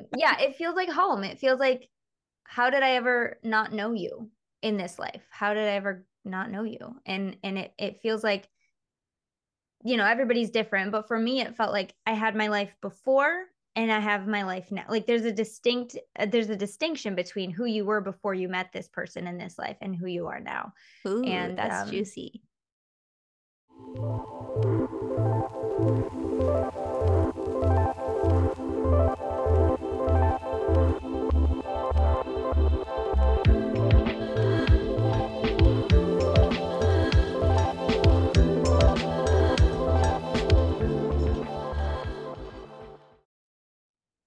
um yeah, it feels like home. It feels like how did I ever not know you in this life? How did I ever not know you? And and it it feels like you know, everybody's different, but for me it felt like I had my life before and I have my life now. Like there's a distinct uh, there's a distinction between who you were before you met this person in this life and who you are now. Ooh, and that's um, juicy.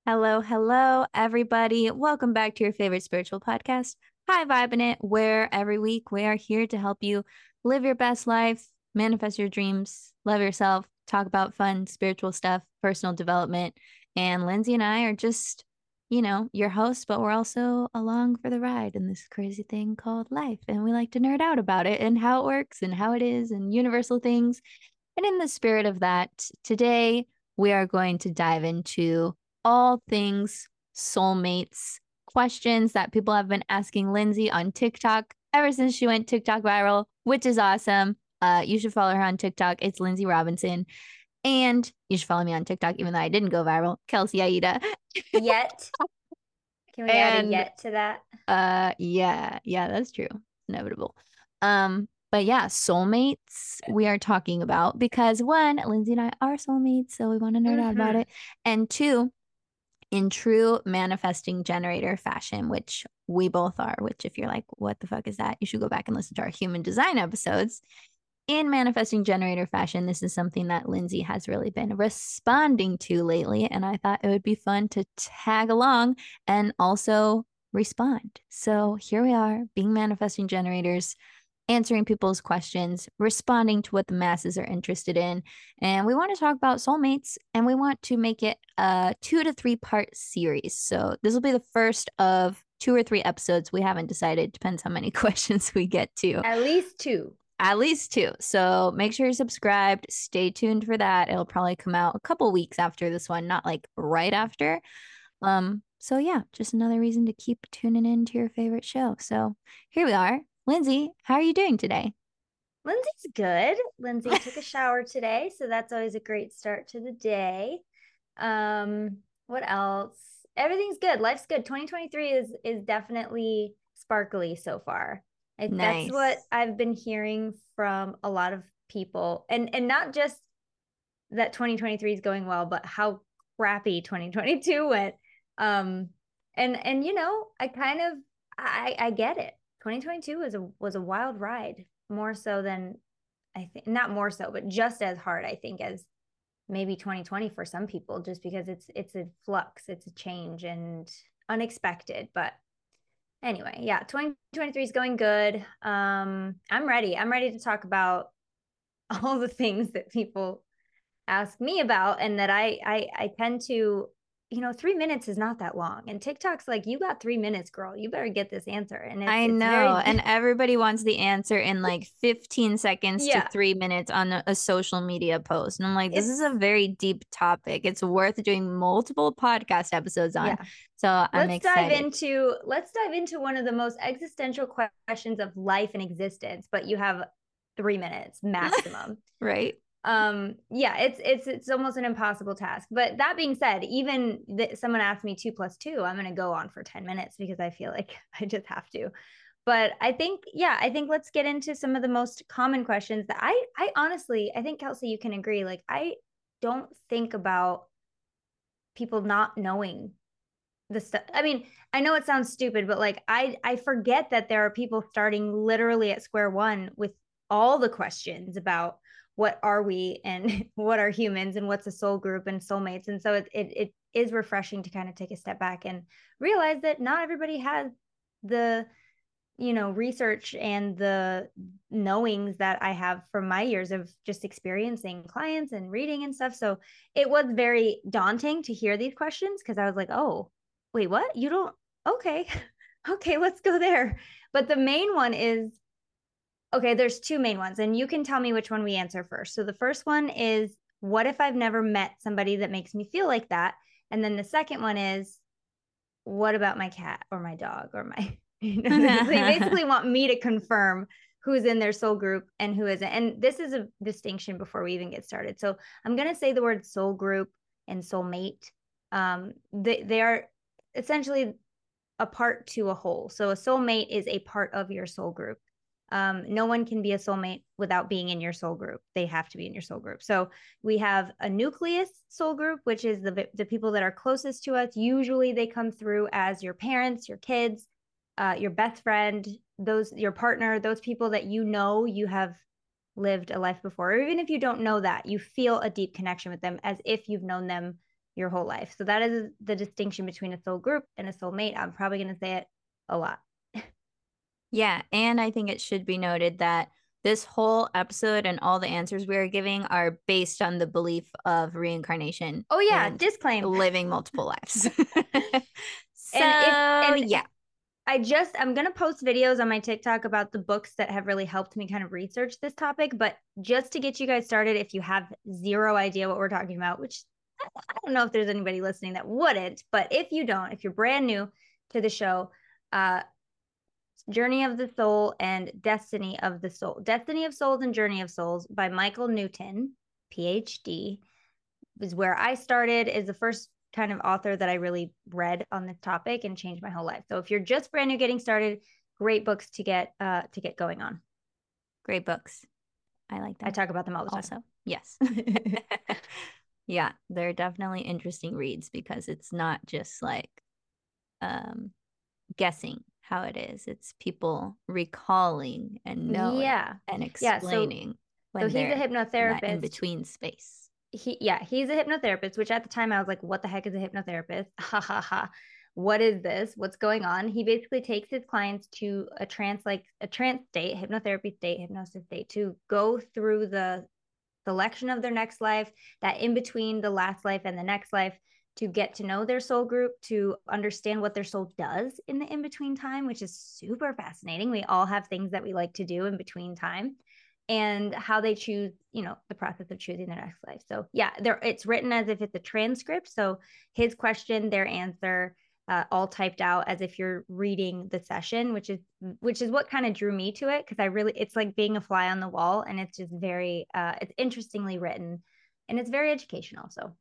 Hello, hello, everybody. Welcome back to your favorite spiritual podcast, High Vibing It, where every week we are here to help you live your best life, manifest your dreams, love yourself, talk about fun spiritual stuff, personal development. And Lindsay and I are just, you know, your hosts, but we're also along for the ride in this crazy thing called life. And we like to nerd out about it and how it works and how it is and universal things. And in the spirit of that, today we are going to dive into all things soulmates questions that people have been asking Lindsay on TikTok ever since she went TikTok viral, which is awesome. Uh, you should follow her on TikTok. It's Lindsay Robinson. And you should follow me on TikTok, even though I didn't go viral. Kelsey Aida. Yet. Can we and, add a yet to that? Uh yeah, yeah, that's true. Inevitable. Um, but yeah, soulmates we are talking about because one, Lindsay and I are soulmates, so we want to nerd mm-hmm. out about mm-hmm. it. And two, in true manifesting generator fashion, which we both are, which if you're like, what the fuck is that? You should go back and listen to our human design episodes. In manifesting generator fashion, this is something that Lindsay has really been responding to lately. And I thought it would be fun to tag along and also respond. So here we are, being manifesting generators answering people's questions, responding to what the masses are interested in. And we want to talk about soulmates and we want to make it a two to three part series. So this will be the first of two or three episodes. We haven't decided, depends how many questions we get to. At least two. At least two. So make sure you're subscribed. Stay tuned for that. It'll probably come out a couple weeks after this one, not like right after. Um, so yeah, just another reason to keep tuning in to your favorite show. So here we are, Lindsay, how are you doing today? Lindsay's good. Lindsay took a shower today, so that's always a great start to the day. Um, what else? Everything's good. Life's good. 2023 is is definitely sparkly so far. I, nice. That's what I've been hearing from a lot of people, and and not just that 2023 is going well, but how crappy 2022 went. Um, and and you know, I kind of I I get it. 2022 was a was a wild ride, more so than I think not more so, but just as hard, I think, as maybe 2020 for some people, just because it's it's a flux, it's a change and unexpected. But anyway, yeah, 2023 is going good. Um, I'm ready. I'm ready to talk about all the things that people ask me about and that I I, I tend to you know, three minutes is not that long. And TikTok's like, you got three minutes, girl. You better get this answer. And I know. Very... and everybody wants the answer in like 15 seconds yeah. to three minutes on a, a, social media post. And I'm like, this it's... is a very deep topic. It's worth doing multiple podcast episodes on. Yeah. So I'm let's excited. dive into let's dive into one of the most existential questions of life and existence, but you have three minutes maximum. right um yeah it's it's it's almost an impossible task. But that being said even that someone asked me two plus two i'm going to go on for 10 minutes because i feel like i just have to. But i think yeah i think let's get into some of the most common questions that i i honestly i think kelsey you can agree like i don't think about people not knowing the stuff i mean i know it sounds stupid but like i i forget that there are people starting literally at square one with all the questions about what are we and what are humans and what's a soul group and soulmates? And so it, it, it is refreshing to kind of take a step back and realize that not everybody has the you know research and the knowings that i have from my years of just experiencing clients and reading and stuff. So it was very daunting to hear these questions because i was like oh wait what? You don't okay okay let's go there. But the main one is Okay, there's two main ones, and you can tell me which one we answer first. So the first one is what if I've never met somebody that makes me feel like that? And then the second one is what about my cat or my dog or my you know they basically want me to confirm who's in their soul group and who isn't and this is a distinction before we even get started so i'm going to say the word soul group and soulmate um they, they are essentially a part to a whole so a soulmate is a part of your soul group um, no one can be a soulmate without being in your soul group. They have to be in your soul group. So we have a nucleus soul group, which is the the people that are closest to us. Usually, they come through as your parents, your kids, uh, your best friend, those your partner, those people that you know you have lived a life before, or even if you don't know that, you feel a deep connection with them as if you've known them your whole life. So that is the distinction between a soul group and a soulmate. I'm probably going to say it a lot. Yeah. And I think it should be noted that this whole episode and all the answers we are giving are based on the belief of reincarnation. Oh, yeah. Disclaim living multiple lives. so, and, if, and yeah. I just I'm gonna post videos on my TikTok about the books that have really helped me kind of research this topic. But just to get you guys started, if you have zero idea what we're talking about, which I don't know if there's anybody listening that wouldn't, but if you don't, if you're brand new to the show, uh, Journey of the Soul and Destiny of the Soul. Destiny of Souls and Journey of Souls by Michael Newton, PhD, is where I started, is the first kind of author that I really read on this topic and changed my whole life. So if you're just brand new getting started, great books to get uh to get going on. Great books. I like that. I talk about them all the time. Also, yes. yeah, they're definitely interesting reads because it's not just like um guessing how it is. It's people recalling and knowing yeah. and explaining. Yeah, so, so he's a hypnotherapist in between space. He yeah, he's a hypnotherapist, which at the time I was like, what the heck is a hypnotherapist? Ha ha ha. What is this? What's going on? He basically takes his clients to a trance like a trance state, hypnotherapy state, hypnosis state to go through the selection of their next life, that in between the last life and the next life to get to know their soul group, to understand what their soul does in the in between time, which is super fascinating. We all have things that we like to do in between time and how they choose, you know, the process of choosing their next life. So, yeah, there it's written as if it's a transcript. So, his question, their answer, uh, all typed out as if you're reading the session, which is which is what kind of drew me to it because I really it's like being a fly on the wall, and it's just very uh, it's interestingly written, and it's very educational. So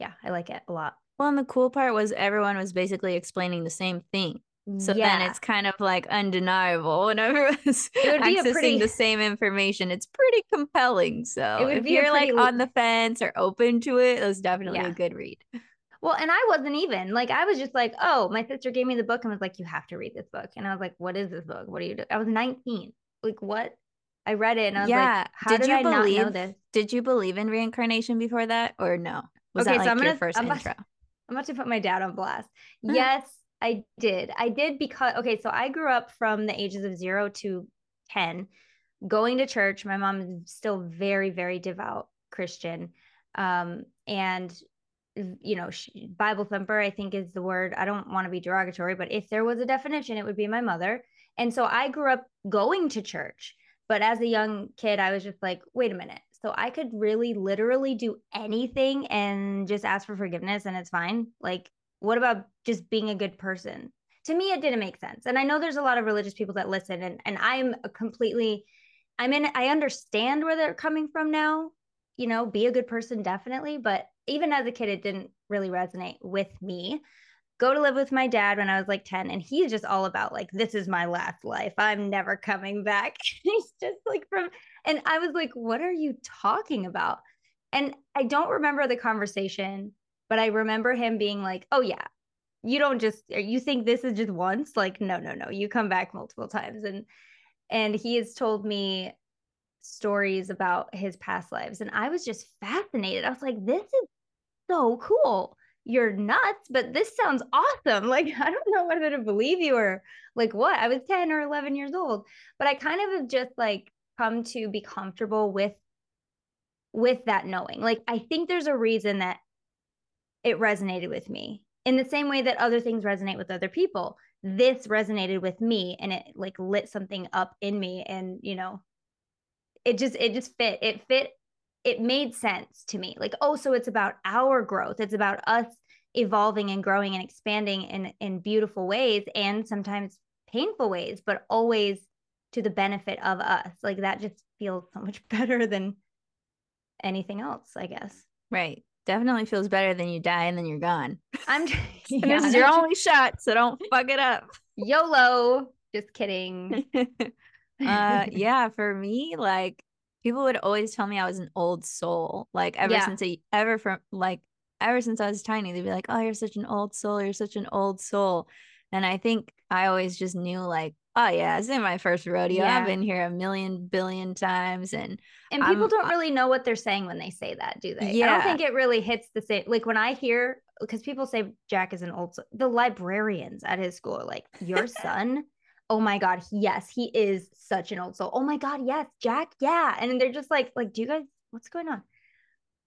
yeah, I like it a lot. Well, and the cool part was everyone was basically explaining the same thing. So yeah. then it's kind of like undeniable when everyone's accessing pretty, the same information. It's pretty compelling. So if you're like on the fence or open to it, it was definitely yeah. a good read. Well, and I wasn't even like I was just like, oh, my sister gave me the book and was like, you have to read this book, and I was like, what is this book? What are you doing? I was 19. Like what? I read it and I was yeah. like, how did, did you I believe, not know this? Did you believe in reincarnation before that or no? Was okay, that like so I'm gonna, your 1st intro? I'm about to put my dad on blast. Yes, I did. I did because okay, so I grew up from the ages of 0 to 10 going to church. My mom is still very very devout Christian. Um and you know, she, Bible thumper I think is the word. I don't want to be derogatory, but if there was a definition it would be my mother. And so I grew up going to church. But as a young kid, I was just like, wait a minute. So I could really literally do anything and just ask for forgiveness and it's fine. Like, what about just being a good person? To me, it didn't make sense. And I know there's a lot of religious people that listen, and, and I'm completely, I mean, I understand where they're coming from now. You know, be a good person, definitely. But even as a kid, it didn't really resonate with me go to live with my dad when I was like 10 and he's just all about like this is my last life. I'm never coming back. he's just like from and I was like what are you talking about? And I don't remember the conversation, but I remember him being like, "Oh yeah, you don't just uh, you think this is just once? Like no, no, no. You come back multiple times." And and he has told me stories about his past lives and I was just fascinated. I was like, "This is so cool." You're nuts, but this sounds awesome. Like, I don't know whether to believe you or like what. I was 10 or 11 years old, but I kind of have just like come to be comfortable with with that knowing. Like I think there's a reason that it resonated with me. In the same way that other things resonate with other people. This resonated with me and it like lit something up in me and, you know, it just it just fit. It fit it made sense to me. Like, oh, so it's about our growth. It's about us evolving and growing and expanding in in beautiful ways and sometimes painful ways, but always to the benefit of us. Like that just feels so much better than anything else, I guess. Right. Definitely feels better than you die and then you're gone. I'm yeah, this is your only shot, so don't fuck it up. YOLO. Just kidding. uh yeah, for me, like people would always tell me I was an old soul. Like ever yeah. since I ever from like ever since I was tiny, they'd be like, Oh, you're such an old soul, you're such an old soul. And I think I always just knew like oh yeah, it's in my first rodeo. Yeah. I've been here a million billion times, and and people I'm, don't really know what they're saying when they say that, do they? Yeah. I don't think it really hits the same. Like when I hear because people say Jack is an old, the librarians at his school, are like your son. Oh my god, yes, he is such an old soul. Oh my god, yes, Jack, yeah, and they're just like, like, do you guys, what's going on?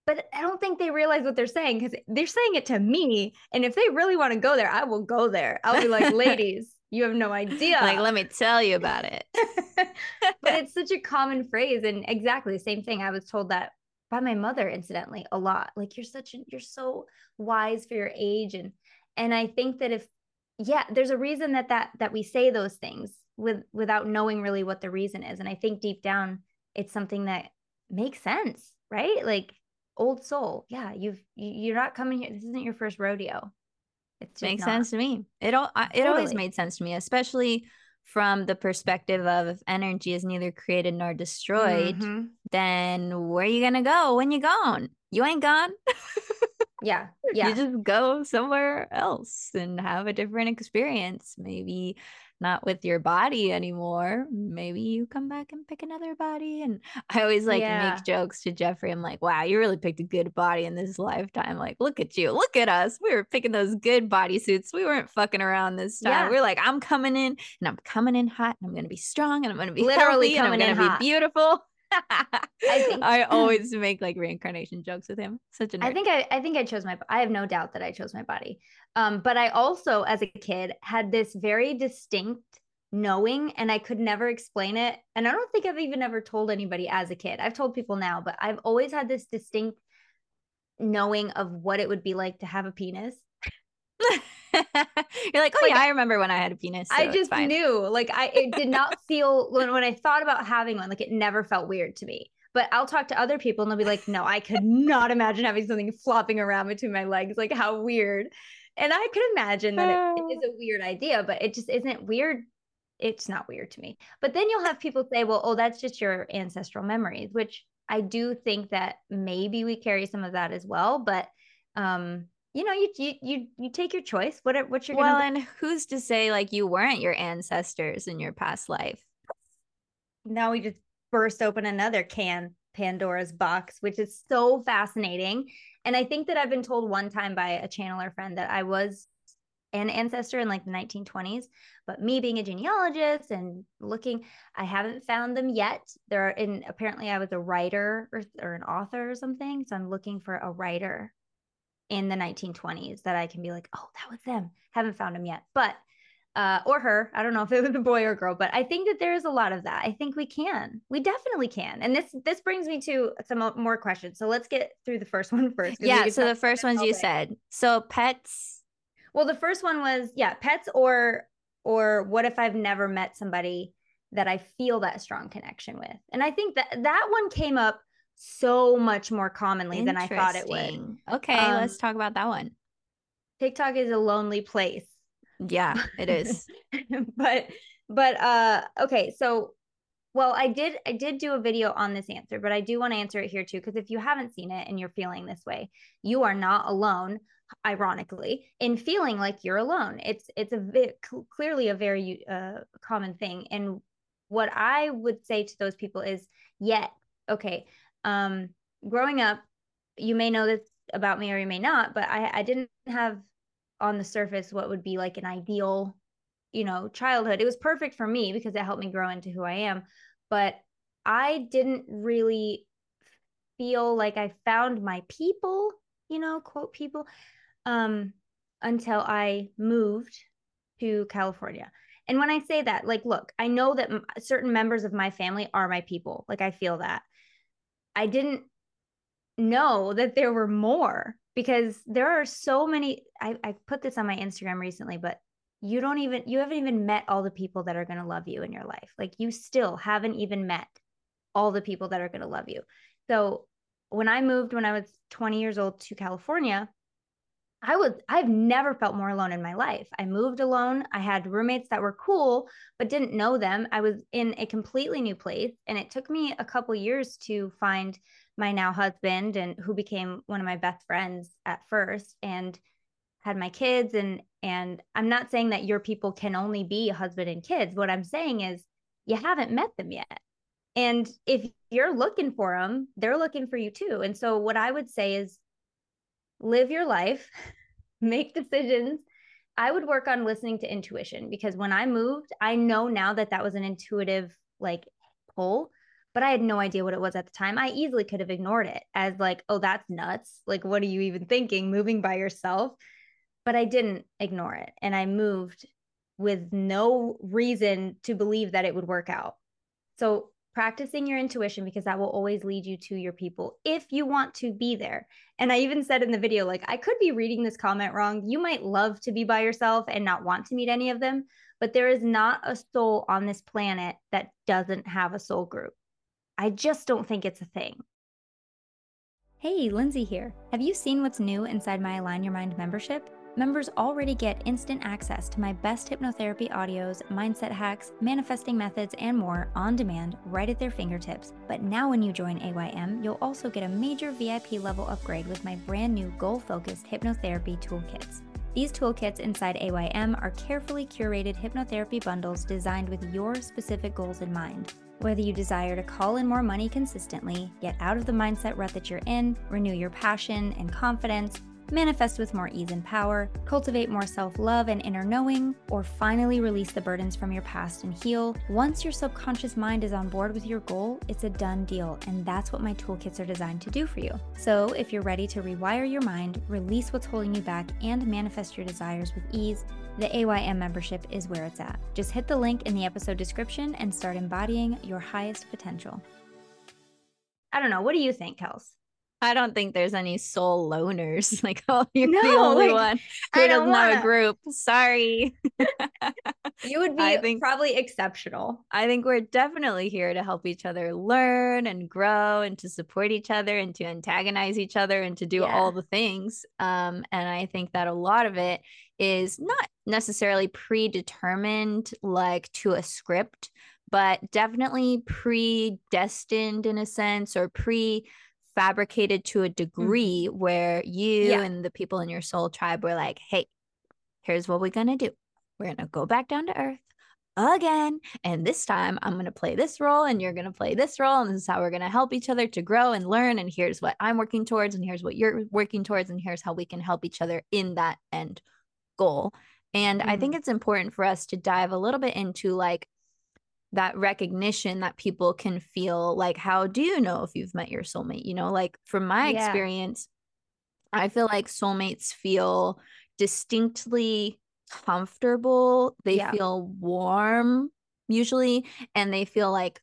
But I don't think they realize what they're saying because they're saying it to me. And if they really want to go there, I will go there. I'll be like, ladies, you have no idea. Like, let me tell you about it. but it's such a common phrase. And exactly the same thing. I was told that by my mother, incidentally, a lot. Like, you're such a, you're so wise for your age. And, and I think that if, yeah, there's a reason that, that, that we say those things with, without knowing really what the reason is. And I think deep down, it's something that makes sense, right? Like, old soul. Yeah, you've, you're not coming here. This isn't your first rodeo. It makes not. sense to me. It all it totally. always made sense to me, especially from the perspective of if energy is neither created nor destroyed, mm-hmm. then where are you gonna go when you're gone? You ain't gone. yeah. Yeah. You just go somewhere else and have a different experience. Maybe not with your body anymore. Maybe you come back and pick another body. And I always like yeah. make jokes to Jeffrey. I'm like, wow, you really picked a good body in this lifetime. Like, look at you. Look at us. We were picking those good body suits. We weren't fucking around this time. Yeah. We're like, I'm coming in and I'm coming in hot and I'm going to be strong and I'm going to be literally coming and I'm going to be beautiful. I think I always make like reincarnation jokes with him. Such a I think I I think I chose my I have no doubt that I chose my body. Um but I also as a kid had this very distinct knowing and I could never explain it. And I don't think I've even ever told anybody as a kid. I've told people now, but I've always had this distinct knowing of what it would be like to have a penis. You're like, oh like, yeah, I remember when I had a penis. So I just knew, like, I it did not feel when when I thought about having one, like it never felt weird to me. But I'll talk to other people and they'll be like, no, I could not imagine having something flopping around between my legs. Like, how weird. And I could imagine that it, it is a weird idea, but it just isn't weird. It's not weird to me. But then you'll have people say, well, oh, that's just your ancestral memories, which I do think that maybe we carry some of that as well. But um, you know, you you you, you take your choice. What what you're going to well, and who's to say like you weren't your ancestors in your past life? Now we just burst open another can Pandora's box, which is so fascinating. And I think that I've been told one time by a channeler friend that I was an ancestor in like the 1920s, but me being a genealogist and looking, I haven't found them yet. There are in apparently I was a writer or, or an author or something. So I'm looking for a writer in the 1920s that I can be like, oh, that was them. Haven't found him yet, but uh, or her. I don't know if it was a boy or girl, but I think that there is a lot of that. I think we can. We definitely can. And this this brings me to some more questions. So let's get through the first one first. Yeah. So the first ones you said. So pets. Well, the first one was yeah, pets or or what if I've never met somebody that I feel that strong connection with? And I think that that one came up so much more commonly than I thought it would. Okay, um, let's talk about that one. TikTok is a lonely place. Yeah, it is. but but uh okay, so well, I did I did do a video on this answer, but I do want to answer it here too because if you haven't seen it and you're feeling this way, you are not alone ironically in feeling like you're alone. It's it's a bit, clearly a very uh, common thing and what I would say to those people is yet okay, um, growing up, you may know this about me or you may not, but I, I didn't have on the surface what would be like an ideal, you know, childhood. It was perfect for me because it helped me grow into who I am. But I didn't really feel like I found my people, you know, quote people, um, until I moved to California. And when I say that, like, look, I know that certain members of my family are my people. Like, I feel that. I didn't know that there were more because there are so many I, I put this on my instagram recently but you don't even you haven't even met all the people that are going to love you in your life. Like you still haven't even met all the people that are going to love you. So when i moved when i was 20 years old to california i was i've never felt more alone in my life i moved alone i had roommates that were cool but didn't know them i was in a completely new place and it took me a couple years to find my now husband and who became one of my best friends at first and had my kids and and I'm not saying that your people can only be husband and kids. What I'm saying is you haven't met them yet. And if you're looking for them, they're looking for you too. And so what I would say is live your life, make decisions. I would work on listening to intuition because when I moved, I know now that that was an intuitive like pull but I had no idea what it was at the time. I easily could have ignored it as like, oh, that's nuts. Like, what are you even thinking moving by yourself? But I didn't ignore it. And I moved with no reason to believe that it would work out. So, practicing your intuition because that will always lead you to your people if you want to be there. And I even said in the video, like, I could be reading this comment wrong. You might love to be by yourself and not want to meet any of them, but there is not a soul on this planet that doesn't have a soul group. I just don't think it's a thing. Hey, Lindsay here. Have you seen what's new inside my Align Your Mind membership? Members already get instant access to my best hypnotherapy audios, mindset hacks, manifesting methods, and more on demand right at their fingertips. But now, when you join AYM, you'll also get a major VIP level upgrade with my brand new goal focused hypnotherapy toolkits. These toolkits inside AYM are carefully curated hypnotherapy bundles designed with your specific goals in mind. Whether you desire to call in more money consistently, get out of the mindset rut that you're in, renew your passion and confidence, manifest with more ease and power, cultivate more self love and inner knowing, or finally release the burdens from your past and heal, once your subconscious mind is on board with your goal, it's a done deal. And that's what my toolkits are designed to do for you. So if you're ready to rewire your mind, release what's holding you back, and manifest your desires with ease, the AYM membership is where it's at. Just hit the link in the episode description and start embodying your highest potential. I don't know. What do you think, Kels? I don't think there's any soul loners. Like, oh, you're no, the only like, one who doesn't wanna... have a group. Sorry. you would be I think, probably exceptional. I think we're definitely here to help each other learn and grow and to support each other and to antagonize each other and to do yeah. all the things. Um, and I think that a lot of it is not necessarily predetermined like to a script, but definitely predestined in a sense or pre fabricated to a mm-hmm. degree mm-hmm. where you yeah. and the people in your soul tribe were like, hey, here's what we're going to do. We're going to go back down to earth again. And this time I'm going to play this role and you're going to play this role. And this is how we're going to help each other to grow and learn. And here's what I'm working towards. And here's what you're working towards. And here's how we can help each other in that end goal. And mm-hmm. I think mm-hmm. it's important for us to dive a little bit into like that recognition that people can feel like how do you know if you've met your soulmate you know like from my yeah. experience i feel like soulmates feel distinctly comfortable they yeah. feel warm usually and they feel like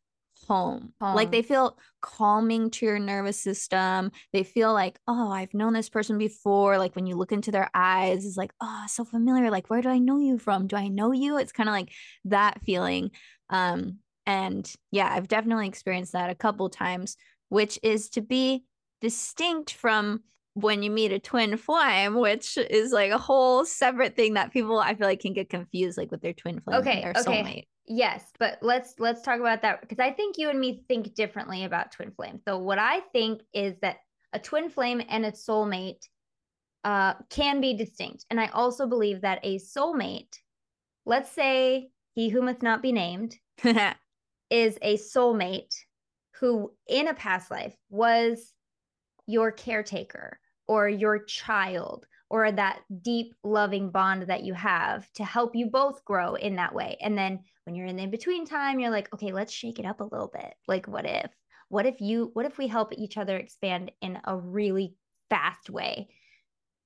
home. home. Like they feel calming to your nervous system. They feel like, oh, I've known this person before. Like when you look into their eyes, it's like, oh, so familiar. Like, where do I know you from? Do I know you? It's kind of like that feeling. Um, and yeah, I've definitely experienced that a couple times, which is to be distinct from when you meet a twin flame, which is like a whole separate thing that people I feel like can get confused like with their twin flame okay, their okay. soulmate. Yes, but let's let's talk about that because I think you and me think differently about twin flame. So what I think is that a twin flame and a soulmate uh, can be distinct, and I also believe that a soulmate, let's say he who must not be named, is a soulmate who in a past life was your caretaker or your child or that deep loving bond that you have to help you both grow in that way. And then when you're in the in between time, you're like, okay, let's shake it up a little bit. Like, what if? What if you, what if we help each other expand in a really fast way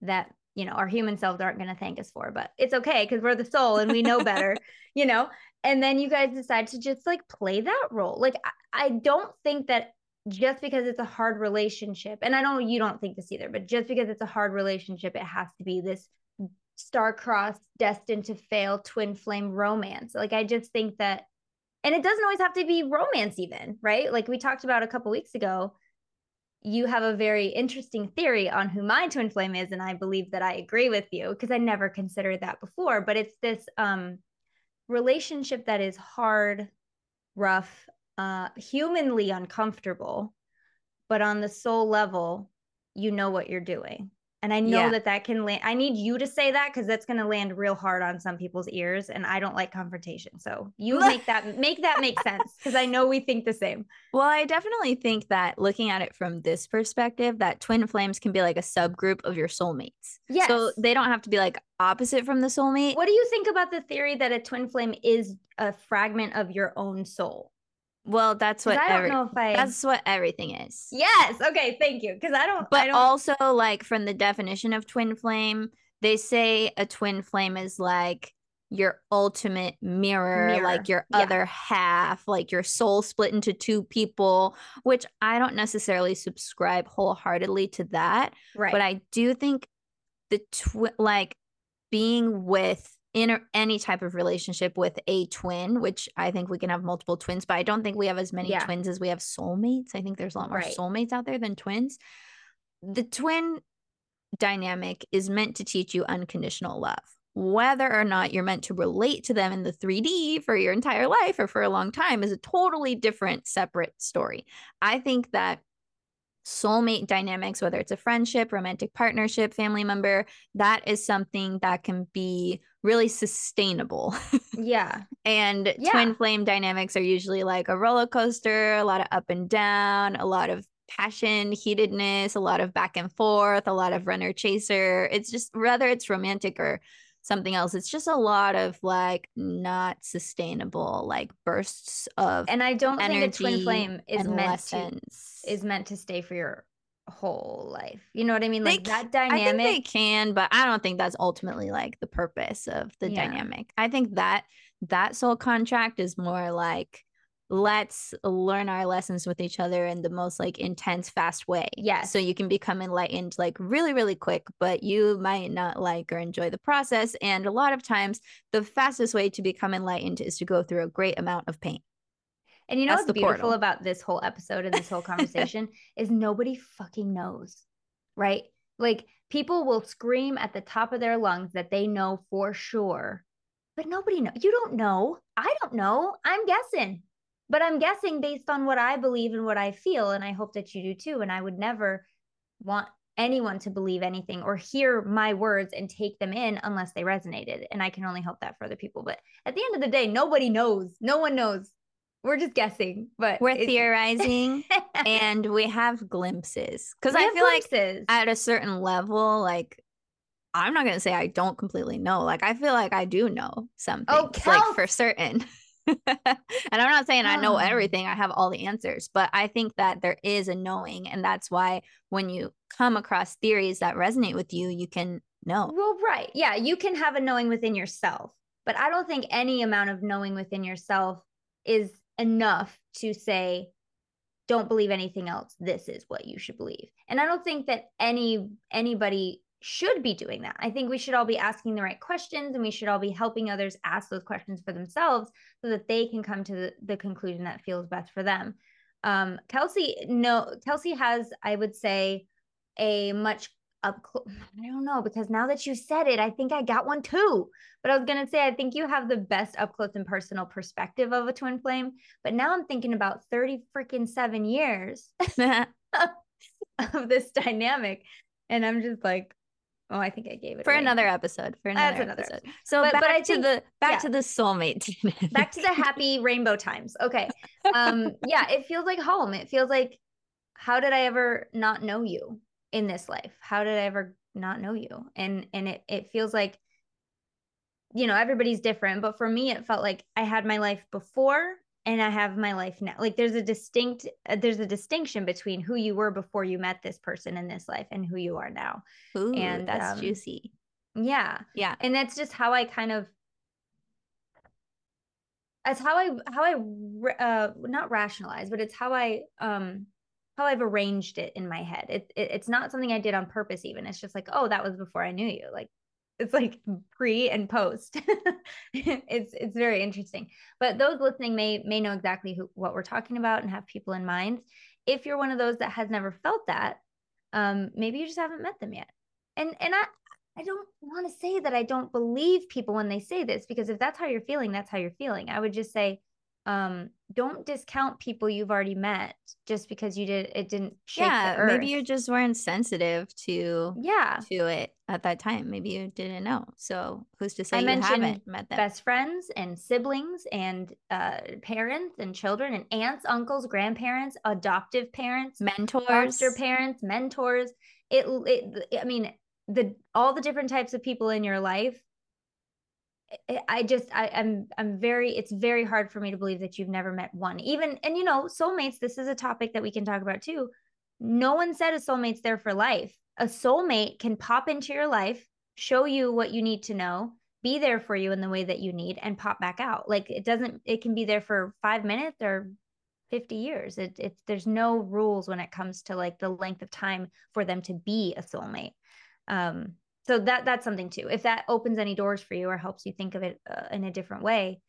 that, you know, our human selves aren't going to thank us for, but it's okay because we're the soul and we know better, you know? And then you guys decide to just like play that role. Like, I, I don't think that just because it's a hard relationship, and I don't you don't think this either, but just because it's a hard relationship, it has to be this star-crossed, destined to fail twin flame romance. Like I just think that and it doesn't always have to be romance even, right? Like we talked about a couple weeks ago, you have a very interesting theory on who my twin flame is and I believe that I agree with you because I never considered that before, but it's this um relationship that is hard, rough, uh, humanly uncomfortable, but on the soul level, you know what you're doing. And I know yeah. that that can land. I need you to say that because that's going to land real hard on some people's ears, and I don't like confrontation. So you make that make that make sense because I know we think the same. Well, I definitely think that looking at it from this perspective, that twin flames can be like a subgroup of your soulmates. Yes. So they don't have to be like opposite from the soulmate. What do you think about the theory that a twin flame is a fragment of your own soul? Well, that's what I don't every, know if I that's what everything is. Yes. Okay. Thank you. Because I don't. But I don't... also, like from the definition of twin flame, they say a twin flame is like your ultimate mirror, mirror. like your yeah. other half, like your soul split into two people. Which I don't necessarily subscribe wholeheartedly to that. Right. But I do think the twin, like being with in any type of relationship with a twin, which I think we can have multiple twins, but I don't think we have as many yeah. twins as we have soulmates. I think there's a lot more right. soulmates out there than twins. The twin dynamic is meant to teach you unconditional love. Whether or not you're meant to relate to them in the 3D for your entire life or for a long time is a totally different, separate story. I think that soulmate dynamics, whether it's a friendship, romantic partnership, family member, that is something that can be really sustainable. Yeah. and yeah. twin flame dynamics are usually like a roller coaster, a lot of up and down, a lot of passion, heatedness, a lot of back and forth, a lot of runner chaser. It's just whether it's romantic or something else. It's just a lot of like not sustainable like bursts of And I don't think a twin flame is meant lessons. to is meant to stay for your whole life. You know what I mean? Like they, that dynamic. I think they can, but I don't think that's ultimately like the purpose of the yeah. dynamic. I think that that soul contract is more like let's learn our lessons with each other in the most like intense fast way yeah so you can become enlightened like really really quick but you might not like or enjoy the process and a lot of times the fastest way to become enlightened is to go through a great amount of pain and you know That's what's beautiful portal. about this whole episode and this whole conversation is nobody fucking knows right like people will scream at the top of their lungs that they know for sure but nobody know you don't know i don't know i'm guessing but I'm guessing based on what I believe and what I feel, and I hope that you do too. And I would never want anyone to believe anything or hear my words and take them in unless they resonated. And I can only hope that for other people. But at the end of the day, nobody knows. No one knows. We're just guessing, but we're theorizing and we have glimpses. Because I feel glimpses. like at a certain level, like I'm not gonna say I don't completely know. Like I feel like I do know something. Oh, like for certain. and I'm not saying I know everything, I have all the answers, but I think that there is a knowing. And that's why when you come across theories that resonate with you, you can know. Well, right. Yeah. You can have a knowing within yourself, but I don't think any amount of knowing within yourself is enough to say, don't believe anything else. This is what you should believe. And I don't think that any anybody should be doing that. I think we should all be asking the right questions and we should all be helping others ask those questions for themselves so that they can come to the, the conclusion that feels best for them. Um, Kelsey, no, Kelsey has, I would say, a much up close. I don't know because now that you said it, I think I got one too. But I was gonna say I think you have the best up close and personal perspective of a twin flame. But now I'm thinking about 30 freaking seven years of this dynamic. And I'm just like, Oh, I think I gave it for away. another episode. For another, another episode. episode. So but, back but I to think, the back yeah. to the soulmate. back to the happy rainbow times. Okay. Um. yeah. It feels like home. It feels like, how did I ever not know you in this life? How did I ever not know you? And and it it feels like, you know, everybody's different. But for me, it felt like I had my life before and I have my life now. Like there's a distinct uh, there's a distinction between who you were before you met this person in this life and who you are now. Ooh, and that's um, juicy. Yeah. Yeah. And that's just how I kind of that's how I how I uh not rationalize, but it's how I um how I've arranged it in my head. It, it, it's not something I did on purpose. Even it's just like, oh, that was before I knew you. Like it's like pre and post. it's it's very interesting. But those listening may may know exactly who, what we're talking about and have people in mind. If you're one of those that has never felt that, um, maybe you just haven't met them yet. And and I I don't want to say that I don't believe people when they say this because if that's how you're feeling, that's how you're feeling. I would just say um don't discount people you've already met just because you did it didn't yeah maybe you just weren't sensitive to yeah. to it at that time. Maybe you didn't know. So who's to say I you haven't met them? best friends and siblings and uh parents and children and aunts uncles grandparents adoptive parents mentors. foster parents mentors. It, it i mean the all the different types of people in your life I just I, am I'm, I'm very it's very hard for me to believe that you've never met one. Even and you know, soulmates, this is a topic that we can talk about too. No one said a soulmate's there for life. A soulmate can pop into your life, show you what you need to know, be there for you in the way that you need, and pop back out. Like it doesn't it can be there for five minutes or 50 years. It, it's there's no rules when it comes to like the length of time for them to be a soulmate. Um, so that that's something too. If that opens any doors for you or helps you think of it uh, in a different way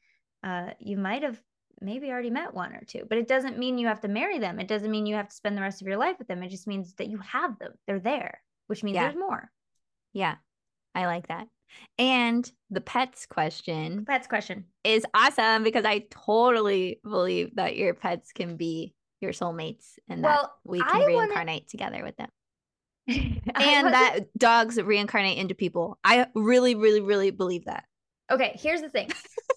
uh, you might have maybe already met one or two but it doesn't mean you have to marry them. It doesn't mean you have to spend the rest of your life with them. It just means that you have them. They're there which means yeah. there's more. Yeah. I like that. And the pets question pets question. is awesome because i totally believe that your pets can be your soulmates and well, that we can I reincarnate wanna, together with them and that dogs reincarnate into people. I really, really, really believe that. Okay, here's the thing.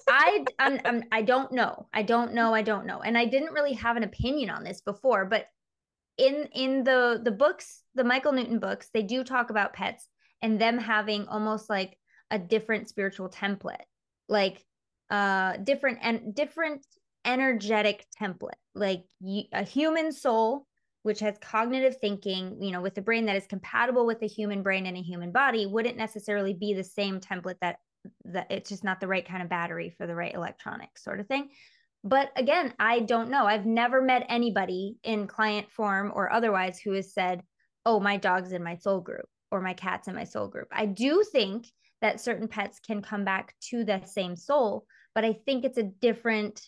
I I'm, I'm I don't know. I don't know. I don't know. And I didn't really have an opinion on this before, but in in the the books, the Michael Newton books, they do talk about pets and them having almost like a different spiritual template. Like uh different and different energetic template. Like a human soul which has cognitive thinking, you know, with the brain that is compatible with the human brain and a human body, wouldn't necessarily be the same template that that it's just not the right kind of battery for the right electronics sort of thing. But again, I don't know. I've never met anybody in client form or otherwise who has said, "Oh, my dog's in my soul group or my cat's in my soul group." I do think that certain pets can come back to the same soul, but I think it's a different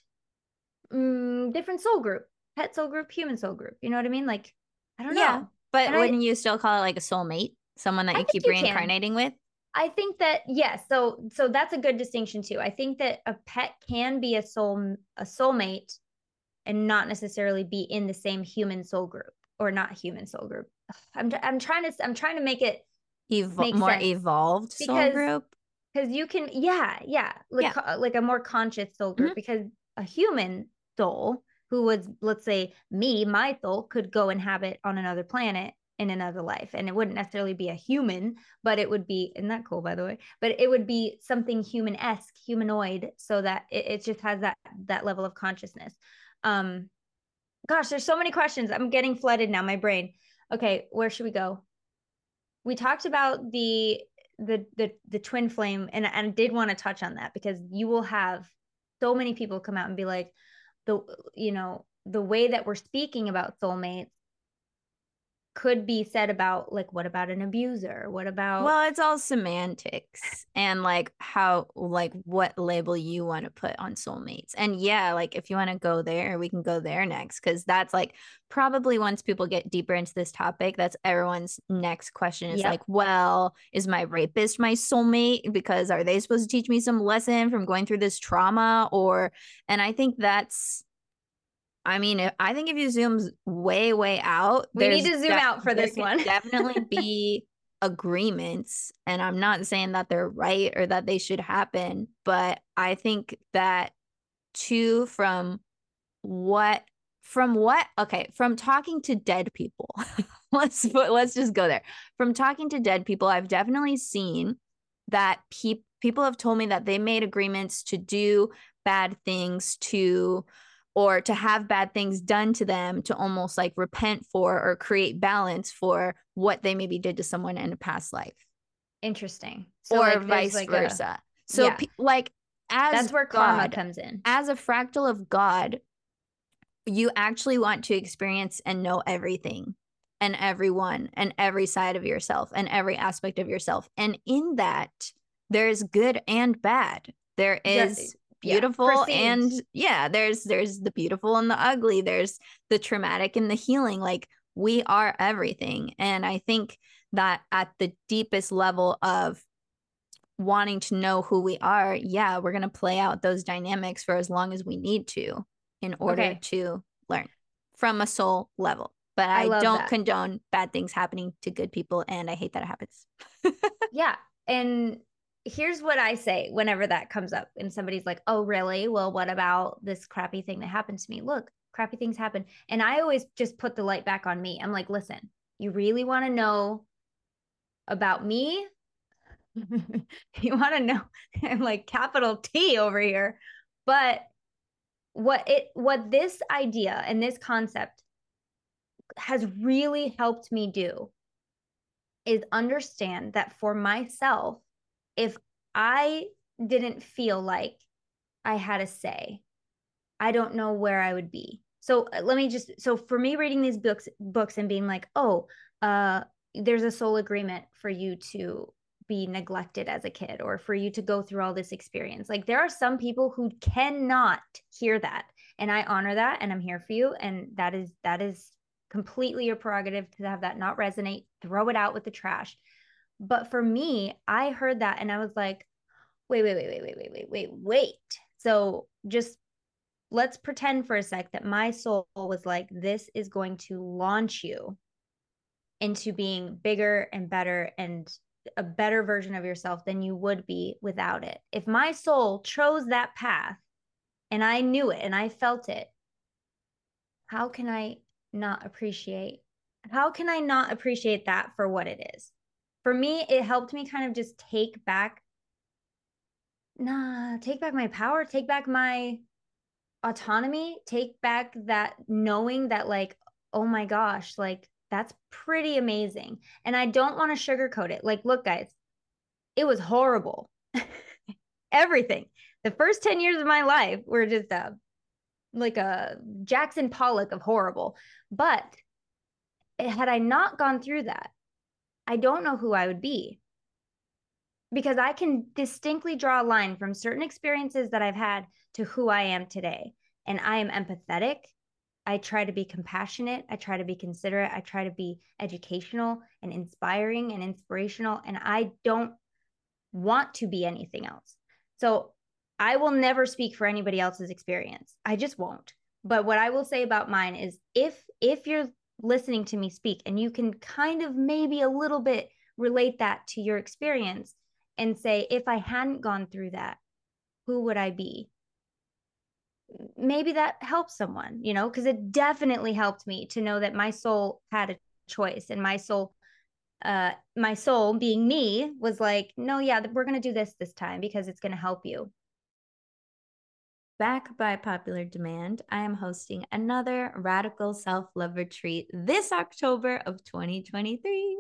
mm, different soul group pet soul group, human soul group. You know what I mean? Like, I don't know. Yeah, but and wouldn't I, you still call it like a soulmate? Someone that you keep you reincarnating can. with? I think that yes. So so that's a good distinction too. I think that a pet can be a soul a soulmate and not necessarily be in the same human soul group or not human soul group. I'm I'm trying to I'm trying to make it Evo- more evolved because, soul group because you can yeah yeah like yeah. like a more conscious soul group mm-hmm. because a human soul who was, let's say, me, my soul could go inhabit on another planet in another life. And it wouldn't necessarily be a human, but it would be, isn't that cool, by the way? But it would be something human esque, humanoid, so that it, it just has that that level of consciousness. Um, gosh, there's so many questions. I'm getting flooded now, my brain. Okay, where should we go? We talked about the the the the twin flame, and, and I did want to touch on that because you will have so many people come out and be like, the you know the way that we're speaking about soulmates could be said about like what about an abuser? What about well it's all semantics and like how like what label you want to put on soulmates. And yeah like if you want to go there we can go there next because that's like probably once people get deeper into this topic that's everyone's next question is yep. like well is my rapist my soulmate? Because are they supposed to teach me some lesson from going through this trauma or and i think that's I mean, I think if you zoom way, way out, we need to zoom def- out for this one. definitely be agreements. And I'm not saying that they're right or that they should happen, but I think that too, from what, from what, okay, from talking to dead people, let's put, let's just go there. From talking to dead people, I've definitely seen that people people have told me that they made agreements to do bad things to or to have bad things done to them to almost like repent for or create balance for what they maybe did to someone in a past life. Interesting. So or like vice like versa. A, so yeah. like as that's where God, karma comes in. As a fractal of God, you actually want to experience and know everything and everyone and every side of yourself and every aspect of yourself. And in that, there's good and bad. There is beautiful yeah, and yeah, there's there's the beautiful and the ugly. There's the traumatic and the healing. Like we are everything. And I think that at the deepest level of wanting to know who we are, yeah, we're going to play out those dynamics for as long as we need to in order okay. to learn from a soul level. But I, I don't that. condone bad things happening to good people. And I hate that it happens. yeah. And here's what I say whenever that comes up and somebody's like, oh, really? Well, what about this crappy thing that happened to me? Look, crappy things happen. And I always just put the light back on me. I'm like, listen, you really want to know about me? you want to know? I'm like capital T over here. But what it what this idea and this concept has really helped me do is understand that for myself if i didn't feel like i had a say i don't know where i would be so uh, let me just so for me reading these books books and being like oh uh there's a soul agreement for you to be neglected as a kid or for you to go through all this experience. Like there are some people who cannot hear that and I honor that and I'm here for you and that is that is completely your prerogative to have that not resonate, throw it out with the trash. But for me, I heard that and I was like, wait, wait, wait, wait, wait, wait, wait, wait, wait. So just let's pretend for a sec that my soul was like, this is going to launch you into being bigger and better and a better version of yourself than you would be without it. If my soul chose that path and I knew it and I felt it, how can I not appreciate? How can I not appreciate that for what it is? For me, it helped me kind of just take back, nah, take back my power, take back my autonomy, take back that knowing that, like, oh my gosh, like that's pretty amazing. And I don't want to sugarcoat it. Like, look, guys, it was horrible. Everything. The first 10 years of my life were just a like a Jackson Pollock of horrible. But had I not gone through that, I don't know who I would be. Because I can distinctly draw a line from certain experiences that I've had to who I am today. And I am empathetic I try to be compassionate. I try to be considerate. I try to be educational and inspiring and inspirational. And I don't want to be anything else. So I will never speak for anybody else's experience. I just won't. But what I will say about mine is if if you're listening to me speak and you can kind of maybe a little bit relate that to your experience and say if I hadn't gone through that, who would I be? maybe that helps someone, you know, because it definitely helped me to know that my soul had a choice and my soul uh my soul being me was like no yeah we're going to do this this time because it's going to help you back by popular demand i am hosting another radical self-love retreat this october of 2023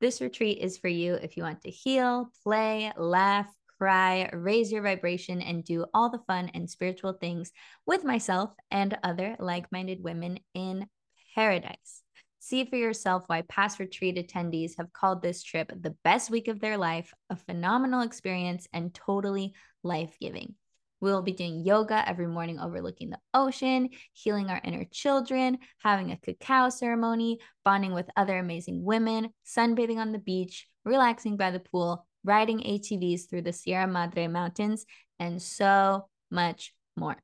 this retreat is for you if you want to heal play laugh cry, raise your vibration, and do all the fun and spiritual things with myself and other like minded women in paradise. See for yourself why past retreat attendees have called this trip the best week of their life, a phenomenal experience, and totally life giving. We'll be doing yoga every morning overlooking the ocean, healing our inner children, having a cacao ceremony, bonding with other amazing women, sunbathing on the beach, relaxing by the pool, riding ATVs through the Sierra Madre Mountains, and so much more.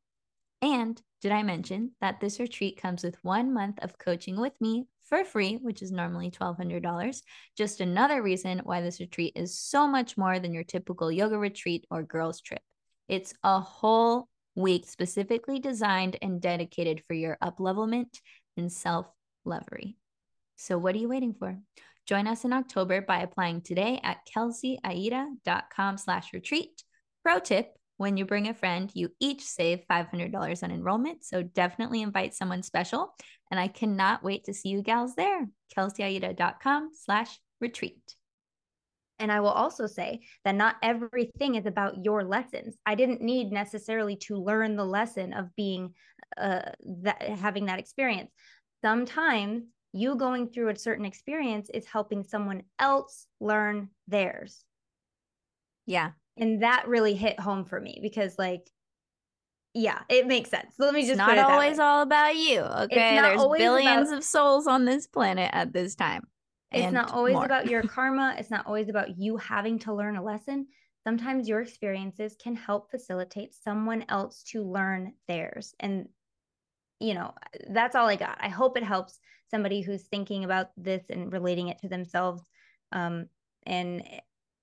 And did I mention that this retreat comes with one month of coaching with me for free, which is normally $1,200? Just another reason why this retreat is so much more than your typical yoga retreat or girls' trip. It's a whole week specifically designed and dedicated for your uplevelment and self lovery. So, what are you waiting for? Join us in October by applying today at kelseyaida.com slash retreat. Pro tip, when you bring a friend, you each save $500 on enrollment. So definitely invite someone special. And I cannot wait to see you gals there. kelseyaida.com slash retreat. And I will also say that not everything is about your lessons. I didn't need necessarily to learn the lesson of being uh, that having that experience. Sometimes you going through a certain experience is helping someone else learn theirs. Yeah. And that really hit home for me because like yeah, it makes sense. So let me just it's not always all about you. Okay. There's billions about, of souls on this planet at this time. It's not always more. about your karma. It's not always about you having to learn a lesson. Sometimes your experiences can help facilitate someone else to learn theirs. And, you know, that's all I got. I hope it helps somebody who's thinking about this and relating it to themselves. Um, and,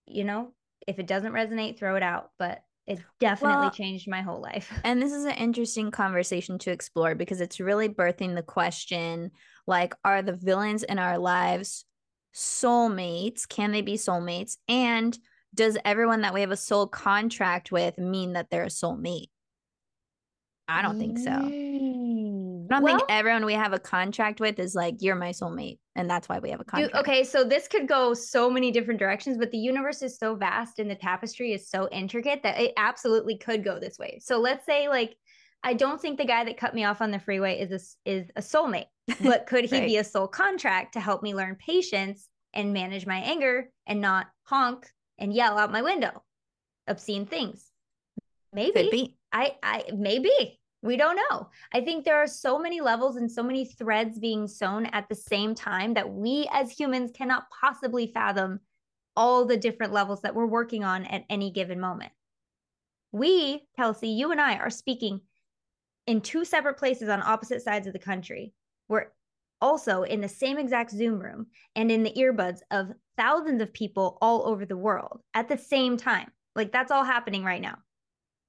you know, if it doesn't resonate, throw it out. But it definitely well, changed my whole life. And this is an interesting conversation to explore because it's really birthing the question like, are the villains in our lives soulmates? Can they be soulmates? And does everyone that we have a soul contract with mean that they're a soulmate? I don't think so. Mm. I don't well, think everyone we have a contract with is like, you're my soulmate. And that's why we have a contract. okay. So this could go so many different directions, but the universe is so vast and the tapestry is so intricate that it absolutely could go this way. So let's say, like, I don't think the guy that cut me off on the freeway is a, is a soulmate, but could he right. be a soul contract to help me learn patience and manage my anger and not honk and yell out my window obscene things? Maybe. Be. I, I, maybe. We don't know. I think there are so many levels and so many threads being sewn at the same time that we as humans cannot possibly fathom all the different levels that we're working on at any given moment. We, Kelsey, you and I are speaking in two separate places on opposite sides of the country. We're also in the same exact Zoom room and in the earbuds of thousands of people all over the world at the same time. Like that's all happening right now.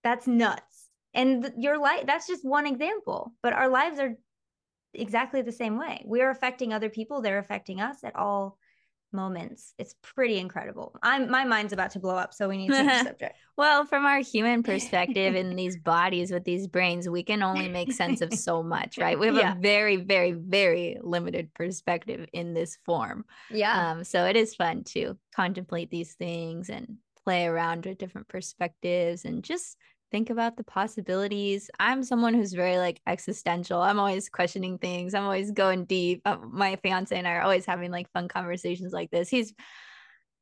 That's nuts. And th- your life, that's just one example, but our lives are exactly the same way. We are affecting other people, they're affecting us at all moments. It's pretty incredible. I'm my mind's about to blow up, so we need to change subject. well, from our human perspective in these bodies with these brains, we can only make sense of so much, right? We have yeah. a very, very, very limited perspective in this form. Yeah. Um, so it is fun to contemplate these things and play around with different perspectives and just think about the possibilities. I'm someone who's very like existential. I'm always questioning things. I'm always going deep. Uh, my fiance and I are always having like fun conversations like this. He's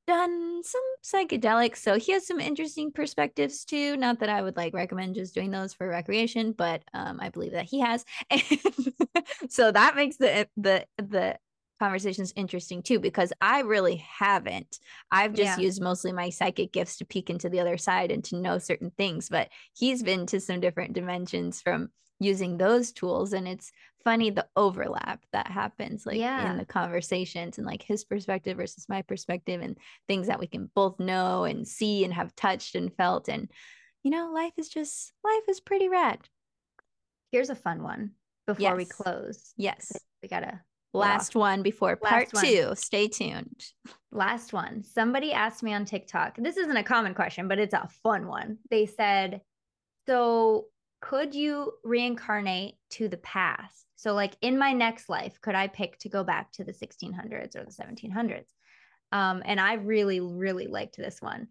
done some psychedelics, so he has some interesting perspectives too. Not that I would like recommend just doing those for recreation, but um, I believe that he has. so that makes the the the conversations interesting too because I really haven't. I've just yeah. used mostly my psychic gifts to peek into the other side and to know certain things, but he's been to some different dimensions from using those tools and it's funny the overlap that happens like yeah. in the conversations and like his perspective versus my perspective and things that we can both know and see and have touched and felt and you know life is just life is pretty rad here's a fun one before yes. we close yes we gotta Last yeah. one before part one. two. Stay tuned. Last one. Somebody asked me on TikTok. This isn't a common question, but it's a fun one. They said, So could you reincarnate to the past? So, like in my next life, could I pick to go back to the 1600s or the 1700s? Um, and I really, really liked this one.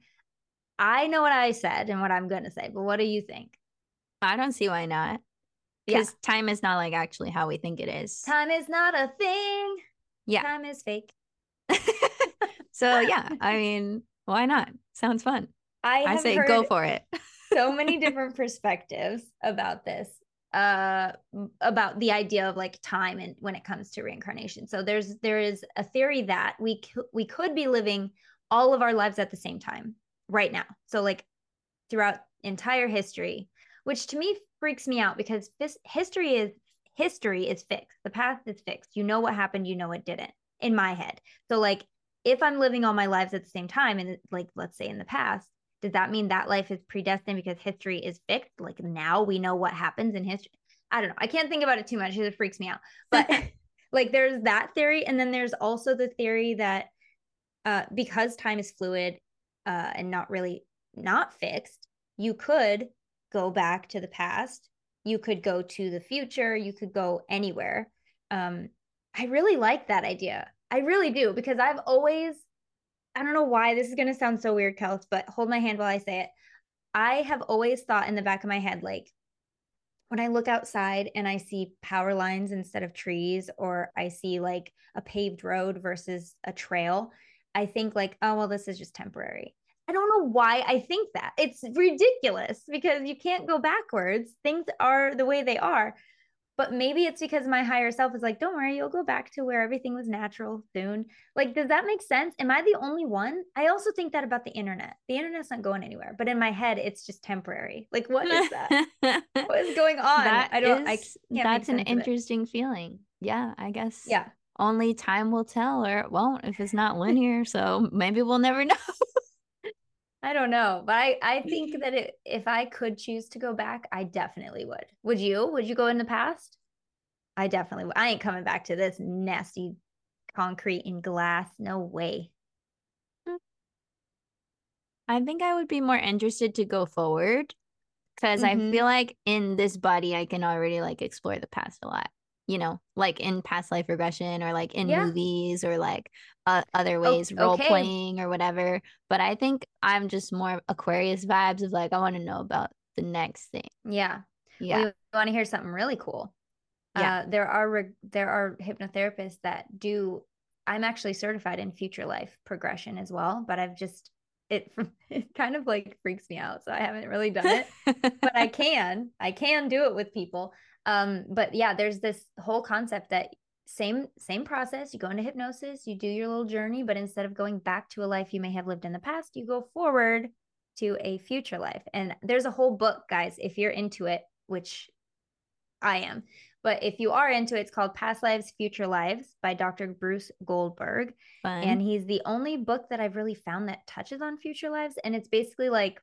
I know what I said and what I'm going to say, but what do you think? I don't see why not because yeah. time is not like actually how we think it is. Time is not a thing. Yeah. Time is fake. so yeah, I mean, why not? Sounds fun. I, I say go for it. so many different perspectives about this uh about the idea of like time and when it comes to reincarnation so there's there is a theory that we c- we could be living all of our lives at the same time right now so like throughout entire history which to me freaks me out because this history is history is fixed. The past is fixed. You know what happened, you know it didn't in my head. So like if I'm living all my lives at the same time and like let's say in the past, does that mean that life is predestined because history is fixed? Like now we know what happens in history. I don't know. I can't think about it too much because it freaks me out. But like there's that theory and then there's also the theory that uh because time is fluid uh and not really not fixed, you could go back to the past you could go to the future you could go anywhere um i really like that idea i really do because i've always I don't know why this is going to sound so weird, Kels, but hold my hand while I say it. I have always thought in the back of my head, like when I look outside and I see power lines instead of trees, or I see like a paved road versus a trail, I think like, oh, well, this is just temporary. I don't know why I think that. It's ridiculous because you can't go backwards. Things are the way they are. But maybe it's because my higher self is like, don't worry, you'll go back to where everything was natural soon. Like, does that make sense? Am I the only one? I also think that about the internet. The internet's not going anywhere, but in my head, it's just temporary. Like, what is that? what is going on? That I don't, is, I That's an interesting feeling. Yeah, I guess. Yeah. Only time will tell, or it won't if it's not linear. so maybe we'll never know. I don't know, but I I think that it, if I could choose to go back, I definitely would. Would you? Would you go in the past? I definitely would. I ain't coming back to this nasty concrete and glass. No way. I think I would be more interested to go forward because mm-hmm. I feel like in this body I can already like explore the past a lot you know, like in past life regression or like in yeah. movies or like uh, other ways, role okay. playing or whatever. But I think I'm just more Aquarius vibes of like, I want to know about the next thing. Yeah. Yeah. You want to hear something really cool? Yeah. Uh, there are re- there are hypnotherapists that do. I'm actually certified in future life progression as well, but I've just it it kind of like freaks me out, so I haven't really done it. but I can I can do it with people. Um, but yeah, there's this whole concept that same same process. You go into hypnosis, you do your little journey, but instead of going back to a life you may have lived in the past, you go forward to a future life. And there's a whole book, guys, if you're into it, which I am. But if you are into it, it's called Past Lives, Future Lives by Dr. Bruce Goldberg. Fun. And he's the only book that I've really found that touches on future lives. And it's basically like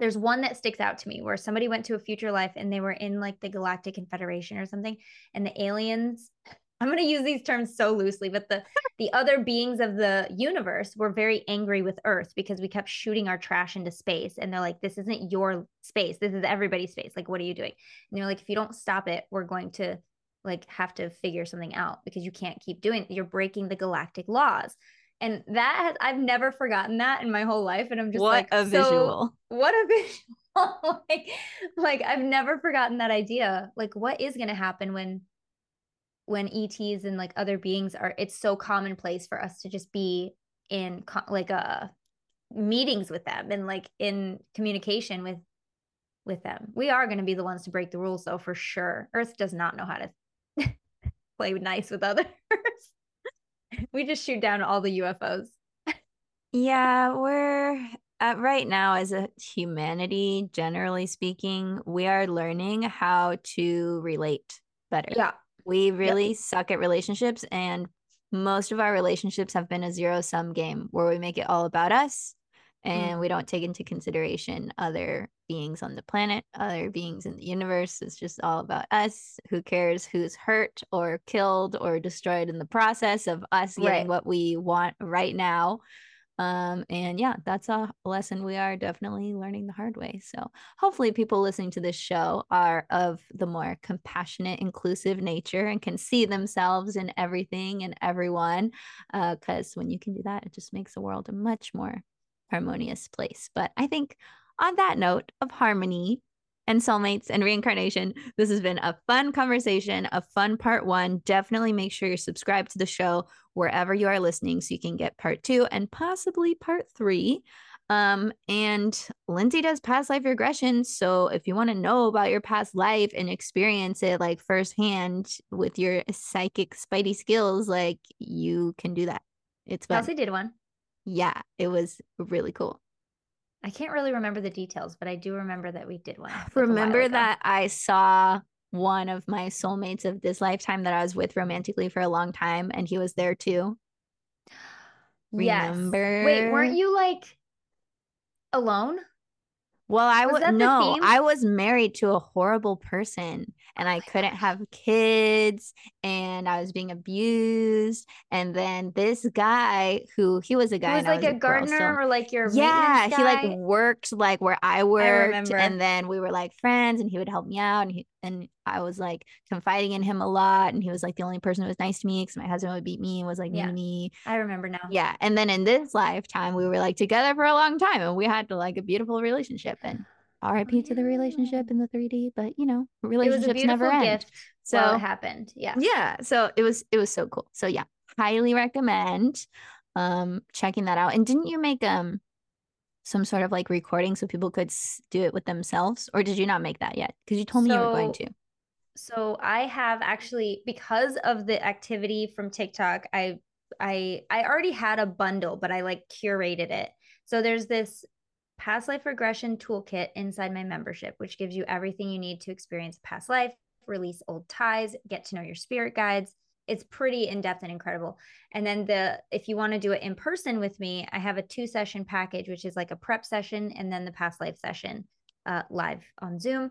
there's one that sticks out to me where somebody went to a future life and they were in like the galactic confederation or something and the aliens i'm going to use these terms so loosely but the the other beings of the universe were very angry with earth because we kept shooting our trash into space and they're like this isn't your space. This is everybody's space. Like what are you doing? And they're like if you don't stop it we're going to like have to figure something out because you can't keep doing you're breaking the galactic laws and that has I've never forgotten that in my whole life. And I'm just what like, a visual. So, what a visual. like, like I've never forgotten that idea. Like, what is gonna happen when when ETs and like other beings are it's so commonplace for us to just be in like uh meetings with them and like in communication with with them. We are going to be the ones to break the rules though for sure. Earth does not know how to play nice with others we just shoot down all the UFOs. yeah, we're uh, right now as a humanity, generally speaking, we are learning how to relate better. Yeah. We really yep. suck at relationships and most of our relationships have been a zero sum game where we make it all about us and mm. we don't take into consideration other beings on the planet, other beings in the universe. It's just all about us. Who cares who's hurt or killed or destroyed in the process of us getting right. what we want right now? Um, and yeah, that's a lesson we are definitely learning the hard way. So hopefully, people listening to this show are of the more compassionate, inclusive nature and can see themselves in everything and everyone. Because uh, when you can do that, it just makes the world a much more harmonious place. But I think on that note of harmony and soulmates and reincarnation, this has been a fun conversation, a fun part one. Definitely make sure you're subscribed to the show wherever you are listening so you can get part two and possibly part three. Um, and Lindsay does past life regression. So if you want to know about your past life and experience it like firsthand with your psychic spidey skills, like you can do that. It's fun. Kelsey did one yeah, it was really cool. I can't really remember the details, but I do remember that we did one. Like remember that I saw one of my soulmates of this lifetime that I was with romantically for a long time, and he was there too. Remember? Yes. Wait, weren't you like alone? Well, I was w- no, I was married to a horrible person and I couldn't have kids and I was being abused. And then this guy who he was a guy, he was like was a, a gardener girl, so, or like your yeah, he like worked like where I worked, I and then we were like friends, and he would help me out, and he and I was like confiding in him a lot. And he was like the only person who was nice to me because my husband would beat me and was like Yeah. me. I remember now. Yeah. And then in this lifetime, we were like together for a long time and we had like a beautiful relationship. And RIP to the relationship in the 3D, but you know, It was a relationships never end. So it happened. Yeah. yeah so it was it was so cool so yeah highly recommend um checking that out and didn't you make um some sort of like recording so people could do it with themselves or did you not make that yet because you told me you were going to so I have actually because of the activity from TikTok, I I I already had a bundle, but I like curated it. So there's this past life regression toolkit inside my membership, which gives you everything you need to experience past life, release old ties, get to know your spirit guides. It's pretty in-depth and incredible. And then the if you want to do it in person with me, I have a two session package, which is like a prep session and then the past life session uh, live on Zoom.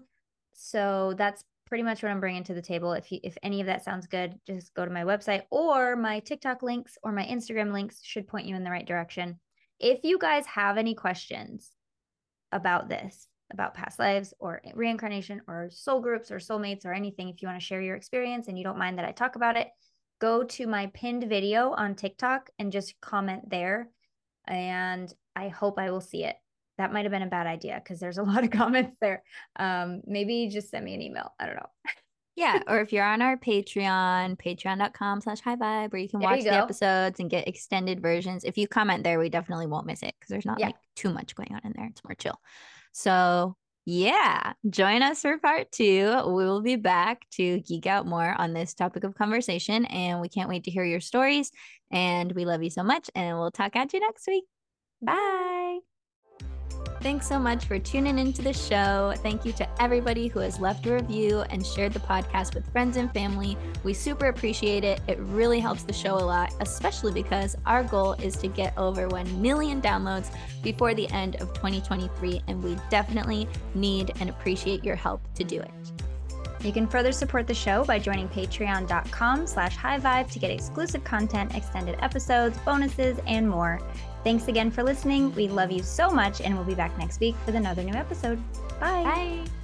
So that's pretty much what I'm bringing to the table. If you, if any of that sounds good, just go to my website or my TikTok links or my Instagram links should point you in the right direction. If you guys have any questions about this, about past lives or reincarnation or soul groups or soulmates or anything, if you want to share your experience and you don't mind that I talk about it, go to my pinned video on TikTok and just comment there. And I hope I will see it. That might have been a bad idea because there's a lot of comments there. Um, maybe just send me an email. I don't know. yeah or if you're on our patreon patreon.com slash high vibe where you can There you watch the episodes and get extended versions. If you comment there we definitely won't miss it because there's not Yeah. like too much going on in there. It's more chill. So yeah join us for part two. We will be back to geek out more on this topic of conversation and we can't wait to hear your stories and we love you so much and we'll talk at you next week. Bye Thanks so much for tuning into the show. Thank you to everybody who has left a review and shared the podcast with friends and family. We super appreciate it. It really helps the show a lot, especially because our goal is to get over 1 million downloads before the end of 2023, and we definitely need and appreciate your help to do it. You can further support the show by joining patreon.com slash high vibe to get exclusive content, extended episodes, bonuses, and more. Thanks again for listening. We love you so much, and we'll be back next week with another new episode. Bye. Bye.